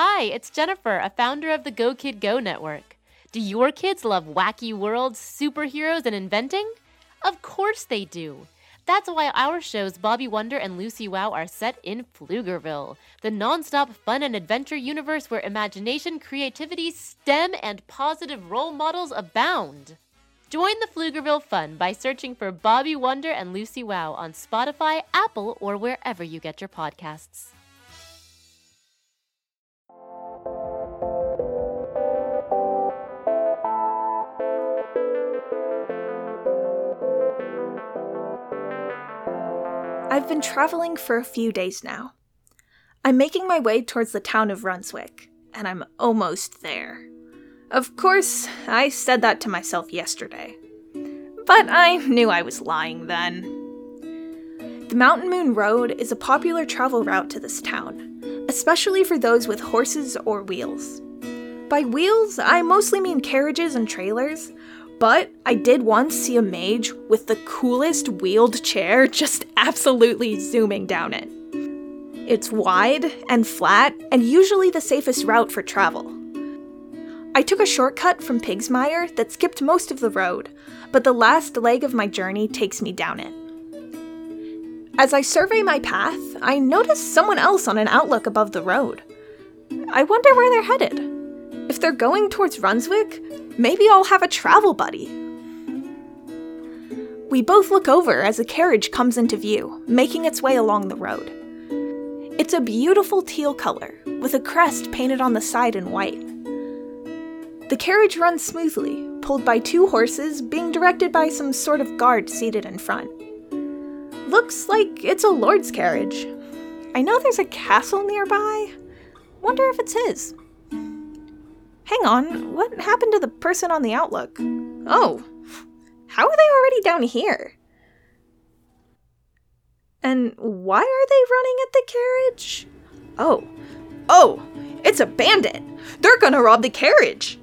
Hi, it's Jennifer, a founder of the Go Kid Go network. Do your kids love wacky worlds, superheroes, and inventing? Of course they do. That's why our shows Bobby Wonder and Lucy Wow are set in Pflugerville, the nonstop fun and adventure universe where imagination, creativity, STEM, and positive role models abound. Join the Pflugerville fun by searching for Bobby Wonder and Lucy Wow on Spotify, Apple, or wherever you get your podcasts. I've been traveling for a few days now. I'm making my way towards the town of Runswick, and I'm almost there. Of course, I said that to myself yesterday. But I knew I was lying then. The Mountain Moon Road is a popular travel route to this town, especially for those with horses or wheels. By wheels, I mostly mean carriages and trailers, but I did once see a mage with the coolest wheeled chair just absolutely zooming down it. It's wide and flat, and usually the safest route for travel. I took a shortcut from Pigsmire that skipped most of the road, but the last leg of my journey takes me down it. As I survey my path, I notice someone else on an outlook above the road. I wonder where they're headed. If they're going towards Runswick, maybe I'll have a travel buddy. We both look over as a carriage comes into view, making its way along the road. It's a beautiful teal color, with a crest painted on the side in white. The carriage runs smoothly, pulled by two horses being directed by some sort of guard seated in front. Looks like it's a lord's carriage. I know there's a castle nearby. Wonder if it's his. Hang on, what happened to the person on the Outlook? Oh, how are they already down here? And why are they running at the carriage? Oh, oh, it's a bandit! They're gonna rob the carriage!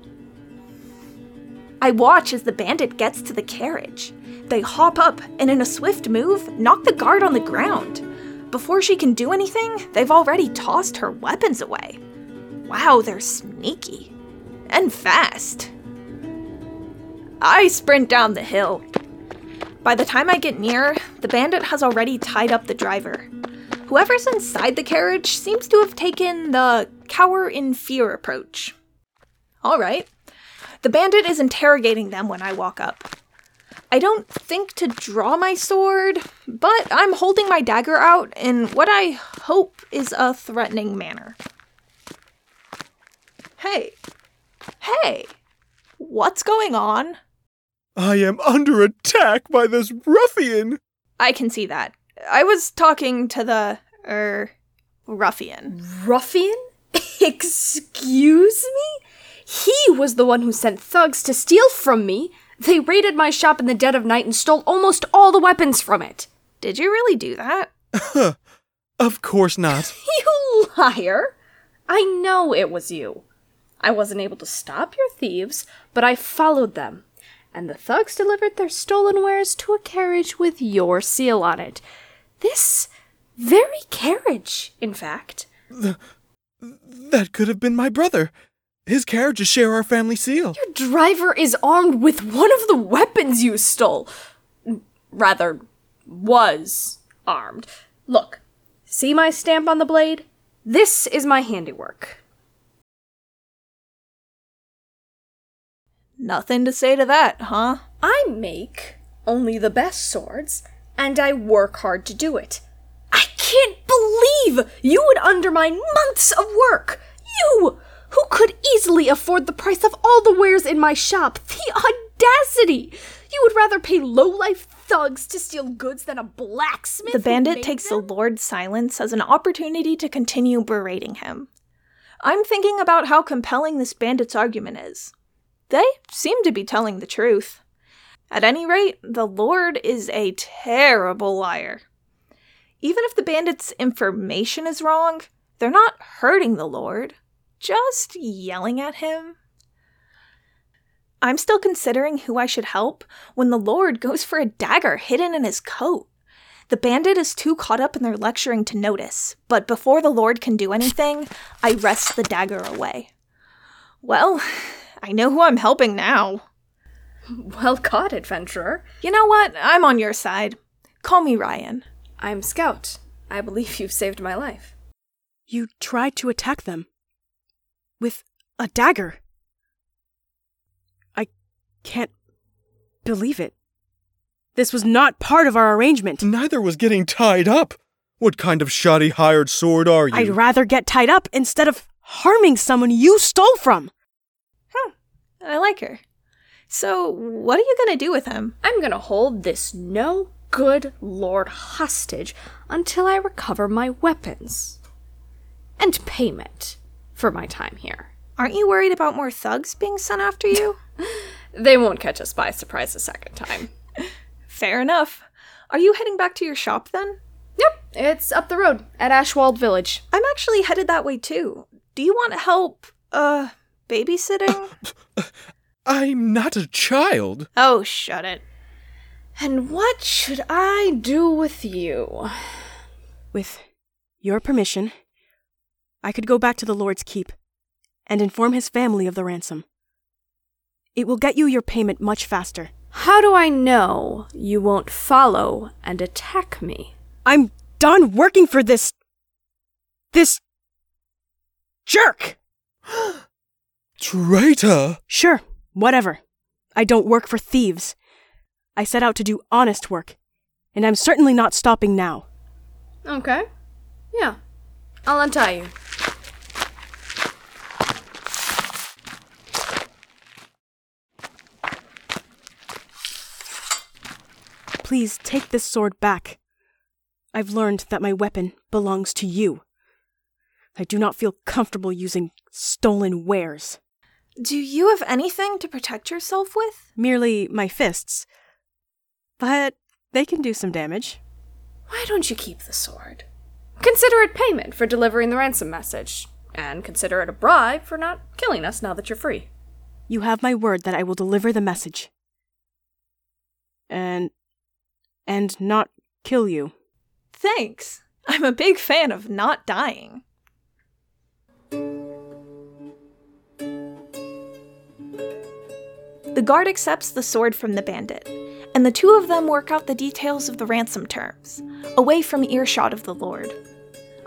I watch as the bandit gets to the carriage. They hop up and, in a swift move, knock the guard on the ground. Before she can do anything, they've already tossed her weapons away. Wow, they're sneaky and fast. I sprint down the hill. By the time I get near, the bandit has already tied up the driver. Whoever's inside the carriage seems to have taken the cower in fear approach. All right. The bandit is interrogating them when I walk up. I don't think to draw my sword, but I'm holding my dagger out in what I hope is a threatening manner. Hey, Hey! What's going on? I am under attack by this ruffian! I can see that. I was talking to the, er, ruffian. Ruffian? Excuse me? He was the one who sent thugs to steal from me. They raided my shop in the dead of night and stole almost all the weapons from it. Did you really do that? of course not. you liar! I know it was you. I wasn't able to stop your thieves, but I followed them, and the thugs delivered their stolen wares to a carriage with your seal on it. This very carriage, in fact. The, that could have been my brother. His carriages share our family seal. Your driver is armed with one of the weapons you stole. Rather, was armed. Look, see my stamp on the blade? This is my handiwork. Nothing to say to that, huh? I make only the best swords, and I work hard to do it. I can't believe you would undermine months of work! You, who could easily afford the price of all the wares in my shop! The audacity! You would rather pay low-life thugs to steal goods than a blacksmith? The bandit takes them? the Lord's silence as an opportunity to continue berating him. I'm thinking about how compelling this bandit's argument is. They seem to be telling the truth. At any rate, the Lord is a terrible liar. Even if the bandit's information is wrong, they're not hurting the Lord, just yelling at him. I'm still considering who I should help when the Lord goes for a dagger hidden in his coat. The bandit is too caught up in their lecturing to notice, but before the Lord can do anything, I wrest the dagger away. Well, I know who I'm helping now. Well caught, adventurer. You know what? I'm on your side. Call me Ryan. I'm Scout. I believe you've saved my life. You tried to attack them. With a dagger. I can't believe it. This was not part of our arrangement. Neither was getting tied up. What kind of shoddy hired sword are you? I'd rather get tied up instead of harming someone you stole from. I like her. So, what are you gonna do with him? I'm gonna hold this no good lord hostage until I recover my weapons. And payment for my time here. Aren't you worried about more thugs being sent after you? They won't catch us by surprise a second time. Fair enough. Are you heading back to your shop then? Yep, it's up the road at Ashwald Village. I'm actually headed that way too. Do you want help, uh, babysitting? I'm not a child. oh, shut it. And what should I do with you? With your permission, I could go back to the Lord's keep and inform his family of the ransom. It will get you your payment much faster. How do I know you won't follow and attack me? I'm done working for this. this. jerk! Traitor! Sure, whatever. I don't work for thieves. I set out to do honest work, and I'm certainly not stopping now. Okay. Yeah. I'll untie you. Please take this sword back. I've learned that my weapon belongs to you. I do not feel comfortable using stolen wares. Do you have anything to protect yourself with? Merely my fists. But they can do some damage. Why don't you keep the sword? Consider it payment for delivering the ransom message, and consider it a bribe for not killing us now that you're free. You have my word that I will deliver the message. And. and not kill you. Thanks. I'm a big fan of not dying. The guard accepts the sword from the bandit, and the two of them work out the details of the ransom terms, away from earshot of the Lord.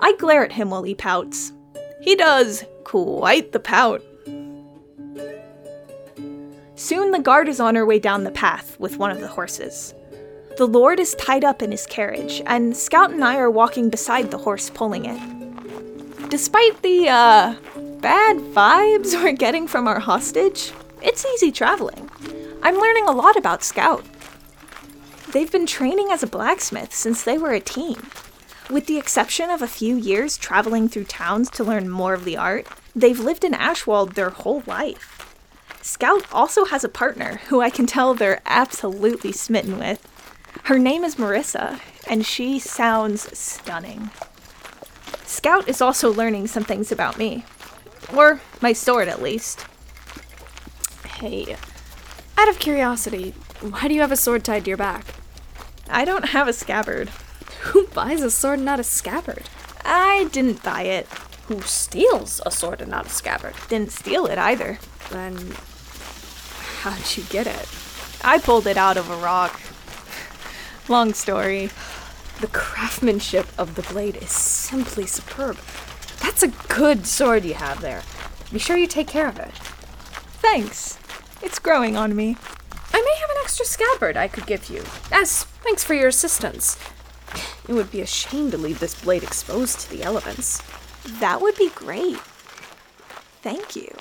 I glare at him while he pouts. He does quite the pout. Soon the guard is on her way down the path with one of the horses. The Lord is tied up in his carriage, and Scout and I are walking beside the horse pulling it. Despite the, uh, bad vibes we're getting from our hostage, it's easy traveling. I'm learning a lot about Scout. They've been training as a blacksmith since they were a teen. With the exception of a few years traveling through towns to learn more of the art, they've lived in Ashwald their whole life. Scout also has a partner who I can tell they're absolutely smitten with. Her name is Marissa, and she sounds stunning. Scout is also learning some things about me. Or my sword, at least. Hey, out of curiosity, why do you have a sword tied to your back? I don't have a scabbard. Who buys a sword and not a scabbard? I didn't buy it. Who steals a sword and not a scabbard? Didn't steal it either. Then, how'd you get it? I pulled it out of a rock. Long story. The craftsmanship of the blade is simply superb. That's a good sword you have there. Be sure you take care of it. Thanks. It's growing on me. I may have an extra scabbard I could give you, as thanks for your assistance. It would be a shame to leave this blade exposed to the elements. That would be great. Thank you.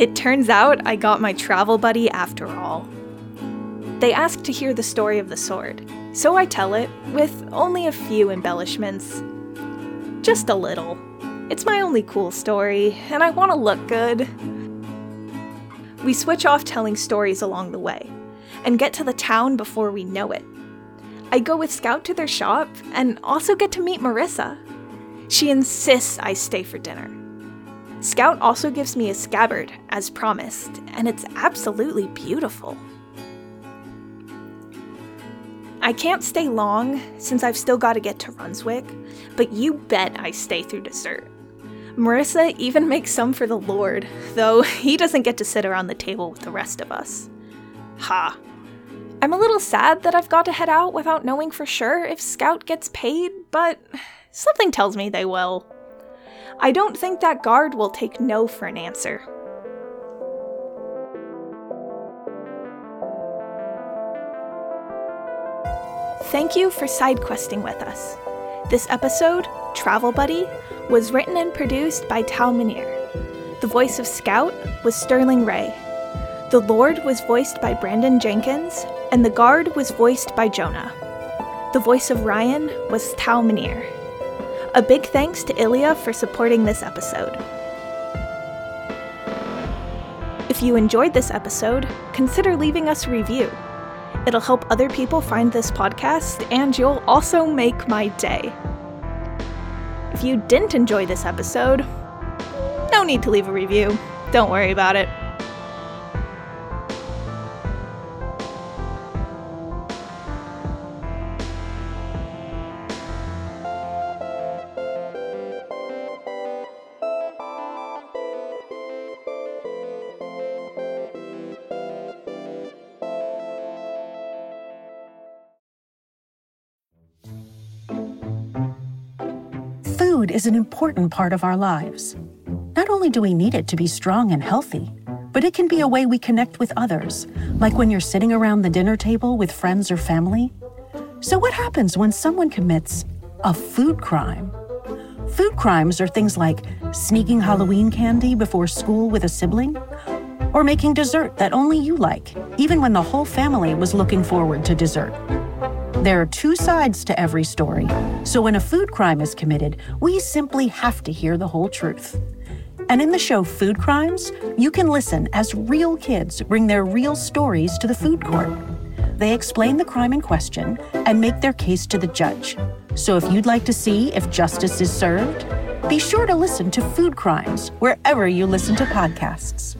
It turns out I got my travel buddy after all. They asked to hear the story of the sword, so I tell it with only a few embellishments. Just a little. It's my only cool story, and I want to look good. We switch off telling stories along the way, and get to the town before we know it. I go with Scout to their shop, and also get to meet Marissa. She insists I stay for dinner. Scout also gives me a scabbard, as promised, and it's absolutely beautiful. I can't stay long, since I've still got to get to Runswick, but you bet I stay through dessert. Marissa even makes some for the Lord, though he doesn't get to sit around the table with the rest of us. Ha. I'm a little sad that I've got to head out without knowing for sure if Scout gets paid, but something tells me they will. I don't think that guard will take no for an answer. Thank you for side questing with us. This episode, Travel Buddy, was written and produced by Tal Minear. The voice of Scout was Sterling Ray. The Lord was voiced by Brandon Jenkins, and the Guard was voiced by Jonah. The voice of Ryan was Tal Minear. A big thanks to Ilya for supporting this episode. If you enjoyed this episode, consider leaving us a review. It'll help other people find this podcast, and you'll also make my day. If you didn't enjoy this episode, no need to leave a review. Don't worry about it. Is an important part of our lives. Not only do we need it to be strong and healthy, but it can be a way we connect with others, like when you're sitting around the dinner table with friends or family. So, what happens when someone commits a food crime? Food crimes are things like sneaking Halloween candy before school with a sibling, or making dessert that only you like, even when the whole family was looking forward to dessert. There are two sides to every story, so when a food crime is committed, we simply have to hear the whole truth. And in the show Food Crimes, you can listen as real kids bring their real stories to the food court. They explain the crime in question and make their case to the judge. So if you'd like to see if justice is served, be sure to listen to Food Crimes wherever you listen to podcasts.